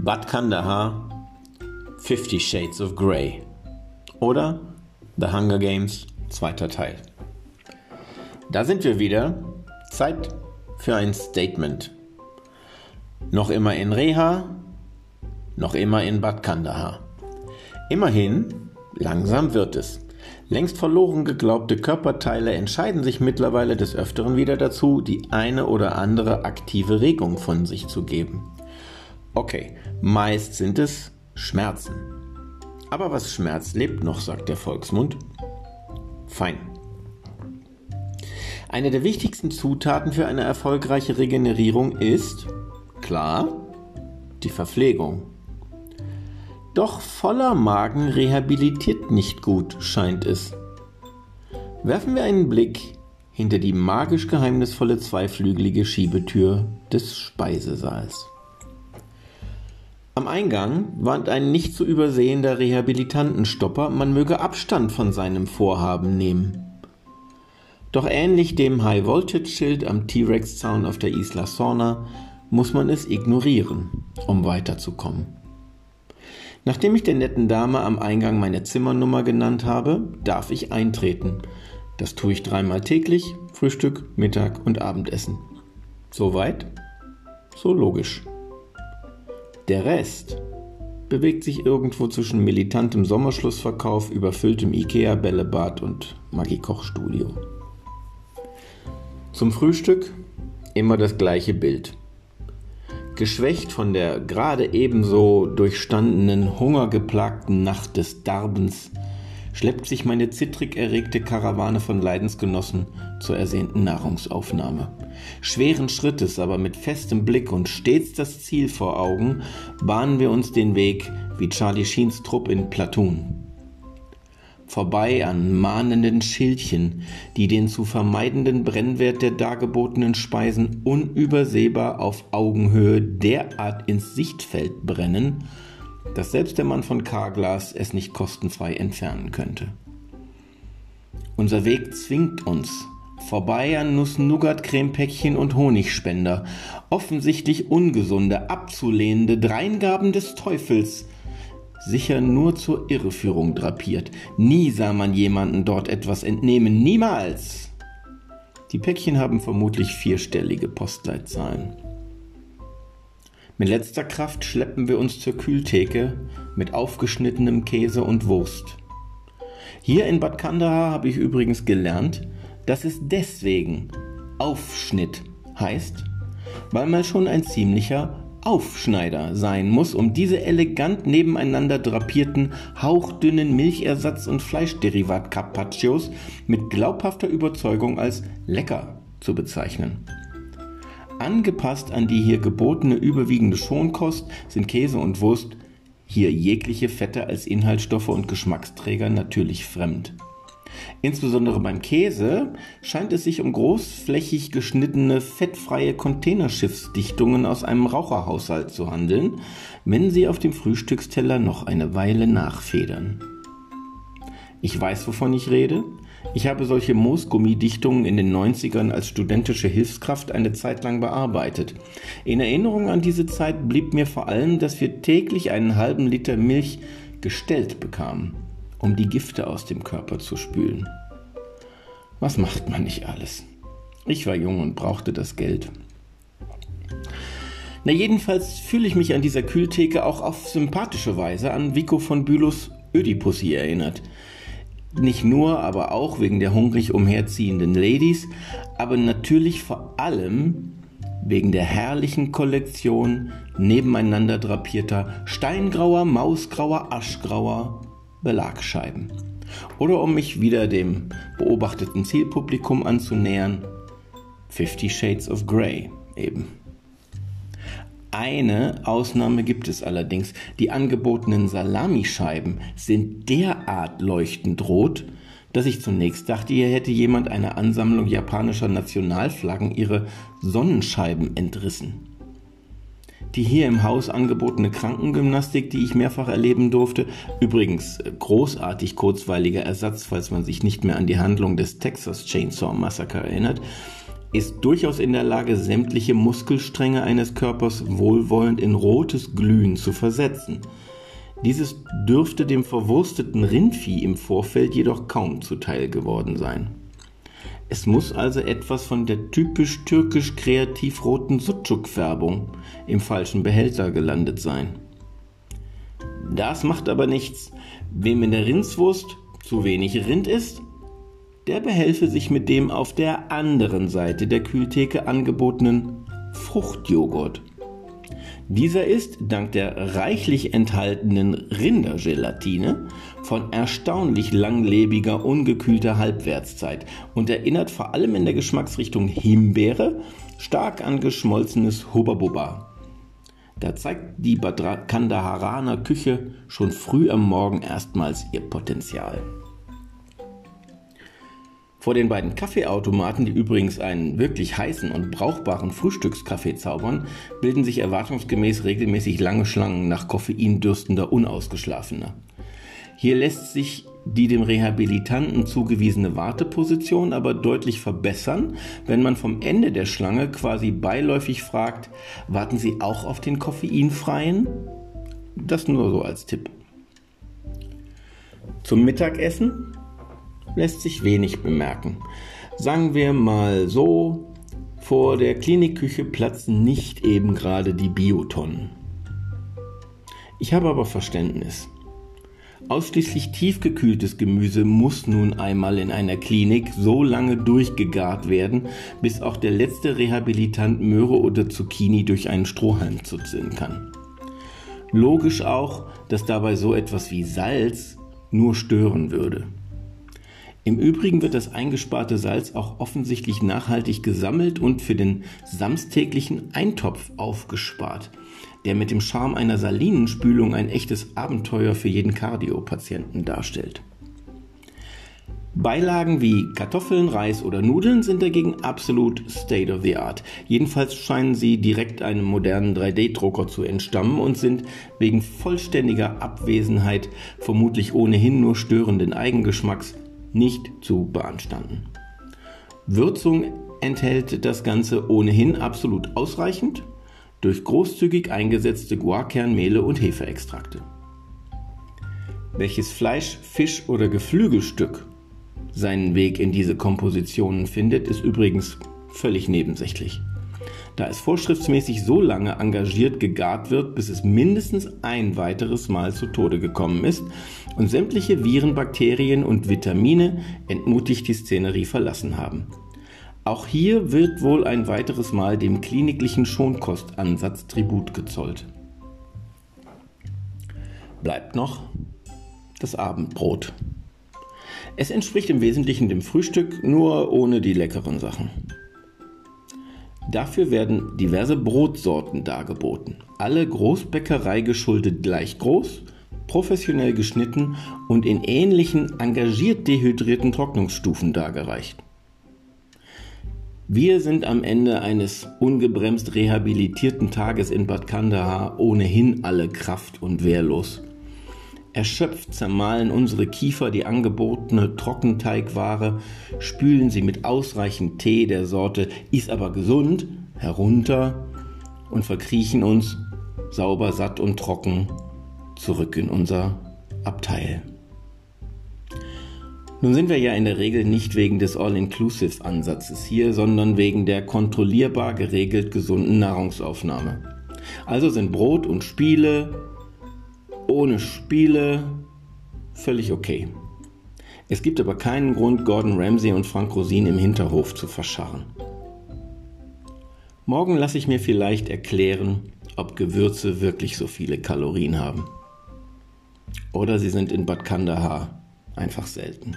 Bad Kandahar, Fifty Shades of Grey oder The Hunger Games, zweiter Teil. Da sind wir wieder. Zeit für ein Statement. Noch immer in Reha, noch immer in Bad Kandahar. Immerhin, langsam wird es. Längst verloren geglaubte Körperteile entscheiden sich mittlerweile des Öfteren wieder dazu, die eine oder andere aktive Regung von sich zu geben. Okay, meist sind es Schmerzen. Aber was Schmerz lebt noch, sagt der Volksmund. Fein. Eine der wichtigsten Zutaten für eine erfolgreiche Regenerierung ist, klar, die Verpflegung. Doch voller Magen rehabilitiert nicht gut, scheint es. Werfen wir einen Blick hinter die magisch geheimnisvolle zweiflügelige Schiebetür des Speisesaals. Am Eingang warnt ein nicht zu übersehender Rehabilitantenstopper, man möge Abstand von seinem Vorhaben nehmen. Doch ähnlich dem High-Voltage-Schild am T-Rex-Zaun auf der Isla Sorna muss man es ignorieren, um weiterzukommen. Nachdem ich der netten Dame am Eingang meine Zimmernummer genannt habe, darf ich eintreten. Das tue ich dreimal täglich, Frühstück, Mittag und Abendessen. Soweit? So logisch. Der Rest bewegt sich irgendwo zwischen militantem Sommerschlussverkauf, überfülltem Ikea-Bällebad und Maggi-Kochstudio. Zum Frühstück immer das gleiche Bild. Geschwächt von der gerade ebenso durchstandenen, hungergeplagten Nacht des Darbens schleppt sich meine zittrig erregte Karawane von Leidensgenossen zur ersehnten Nahrungsaufnahme. Schweren Schrittes, aber mit festem Blick und stets das Ziel vor Augen, bahnen wir uns den Weg wie Charlie Sheens Trupp in Platoon. Vorbei an mahnenden Schildchen, die den zu vermeidenden Brennwert der dargebotenen Speisen unübersehbar auf Augenhöhe derart ins Sichtfeld brennen, dass selbst der Mann von Karglas es nicht kostenfrei entfernen könnte. Unser Weg zwingt uns vorbei an Nuss-Nougat-Cremepäckchen und Honigspender, offensichtlich ungesunde, abzulehnende Dreingaben des Teufels, sicher nur zur Irreführung drapiert. Nie sah man jemanden dort etwas entnehmen, niemals. Die Päckchen haben vermutlich vierstellige Postleitzahlen. Mit letzter Kraft schleppen wir uns zur Kühltheke mit aufgeschnittenem Käse und Wurst. Hier in Bad Kandahar habe ich übrigens gelernt, dass es deswegen Aufschnitt heißt, weil man schon ein ziemlicher Aufschneider sein muss, um diese elegant nebeneinander drapierten, hauchdünnen Milchersatz- und Fleischderivat-Carpaccios mit glaubhafter Überzeugung als lecker zu bezeichnen. Angepasst an die hier gebotene überwiegende Schonkost sind Käse und Wurst hier jegliche Fette als Inhaltsstoffe und Geschmacksträger natürlich fremd. Insbesondere beim Käse scheint es sich um großflächig geschnittene, fettfreie Containerschiffsdichtungen aus einem Raucherhaushalt zu handeln, wenn sie auf dem Frühstücksteller noch eine Weile nachfedern. Ich weiß, wovon ich rede. Ich habe solche Moosgummidichtungen in den 90ern als studentische Hilfskraft eine Zeit lang bearbeitet. In Erinnerung an diese Zeit blieb mir vor allem, dass wir täglich einen halben Liter Milch gestellt bekamen, um die Gifte aus dem Körper zu spülen. Was macht man nicht alles? Ich war jung und brauchte das Geld. Na jedenfalls fühle ich mich an dieser Kühltheke auch auf sympathische Weise an Vico von Bülows Ödipussy erinnert – nicht nur, aber auch wegen der hungrig umherziehenden Ladies, aber natürlich vor allem wegen der herrlichen Kollektion nebeneinander drapierter steingrauer, mausgrauer, aschgrauer Belagscheiben. Oder um mich wieder dem beobachteten Zielpublikum anzunähern, Fifty Shades of Grey eben. Eine Ausnahme gibt es allerdings. Die angebotenen Salamischeiben sind derart leuchtend rot, dass ich zunächst dachte, hier hätte jemand einer Ansammlung japanischer Nationalflaggen ihre Sonnenscheiben entrissen. Die hier im Haus angebotene Krankengymnastik, die ich mehrfach erleben durfte, übrigens großartig kurzweiliger Ersatz, falls man sich nicht mehr an die Handlung des Texas Chainsaw Massacre erinnert, ist durchaus in der Lage, sämtliche Muskelstränge eines Körpers wohlwollend in rotes Glühen zu versetzen. Dieses dürfte dem verwursteten Rindvieh im Vorfeld jedoch kaum zuteil geworden sein. Es muss also etwas von der typisch türkisch kreativ roten Sucuk-Färbung im falschen Behälter gelandet sein. Das macht aber nichts. Wem in der Rindswurst zu wenig Rind ist, der behelfe sich mit dem auf der anderen Seite der Kühltheke angebotenen Fruchtjoghurt. Dieser ist dank der reichlich enthaltenen Rindergelatine von erstaunlich langlebiger, ungekühlter Halbwertszeit und erinnert vor allem in der Geschmacksrichtung Himbeere stark an geschmolzenes Hubba Da zeigt die Kandaharaner Küche schon früh am Morgen erstmals ihr Potenzial. Vor den beiden Kaffeeautomaten, die übrigens einen wirklich heißen und brauchbaren Frühstückskaffee zaubern, bilden sich erwartungsgemäß regelmäßig lange Schlangen nach Koffein dürstender Unausgeschlafener. Hier lässt sich die dem Rehabilitanten zugewiesene Warteposition aber deutlich verbessern, wenn man vom Ende der Schlange quasi beiläufig fragt, warten Sie auch auf den koffeinfreien? Das nur so als Tipp. Zum Mittagessen lässt sich wenig bemerken. Sagen wir mal so, vor der Klinikküche platzen nicht eben gerade die Biotonnen. Ich habe aber Verständnis. Ausschließlich tiefgekühltes Gemüse muss nun einmal in einer Klinik so lange durchgegart werden, bis auch der letzte Rehabilitant Möhre oder Zucchini durch einen Strohhalm zuzeln kann. Logisch auch, dass dabei so etwas wie Salz nur stören würde. Im Übrigen wird das eingesparte Salz auch offensichtlich nachhaltig gesammelt und für den samstäglichen Eintopf aufgespart, der mit dem Charme einer Salinenspülung ein echtes Abenteuer für jeden Kardiopatienten darstellt. Beilagen wie Kartoffeln, Reis oder Nudeln sind dagegen absolut state of the art. Jedenfalls scheinen sie direkt einem modernen 3D-Drucker zu entstammen und sind wegen vollständiger Abwesenheit vermutlich ohnehin nur störenden Eigengeschmacks nicht zu beanstanden. Würzung enthält das Ganze ohnehin absolut ausreichend durch großzügig eingesetzte Guarkernmehle und Hefeextrakte. Welches Fleisch, Fisch oder Geflügelstück seinen Weg in diese Kompositionen findet, ist übrigens völlig nebensächlich da es vorschriftsmäßig so lange engagiert gegart wird, bis es mindestens ein weiteres Mal zu Tode gekommen ist und sämtliche Viren, Bakterien und Vitamine entmutigt die Szenerie verlassen haben. Auch hier wird wohl ein weiteres Mal dem kliniklichen Schonkostansatz Tribut gezollt. Bleibt noch das Abendbrot. Es entspricht im Wesentlichen dem Frühstück, nur ohne die leckeren Sachen. Dafür werden diverse Brotsorten dargeboten. Alle Großbäckerei geschuldet gleich groß, professionell geschnitten und in ähnlichen engagiert dehydrierten Trocknungsstufen dargereicht. Wir sind am Ende eines ungebremst rehabilitierten Tages in Bad Kandahar ohnehin alle kraft- und wehrlos. Erschöpft zermahlen unsere Kiefer die angebotene Trockenteigware, spülen sie mit ausreichend Tee der Sorte ist aber gesund herunter und verkriechen uns sauber, satt und trocken zurück in unser Abteil. Nun sind wir ja in der Regel nicht wegen des All-Inclusive-Ansatzes hier, sondern wegen der kontrollierbar geregelt gesunden Nahrungsaufnahme. Also sind Brot und Spiele ohne Spiele völlig okay. Es gibt aber keinen Grund, Gordon Ramsay und Frank Rosin im Hinterhof zu verscharren. Morgen lasse ich mir vielleicht erklären, ob Gewürze wirklich so viele Kalorien haben. Oder sie sind in Bad Kandahar einfach selten.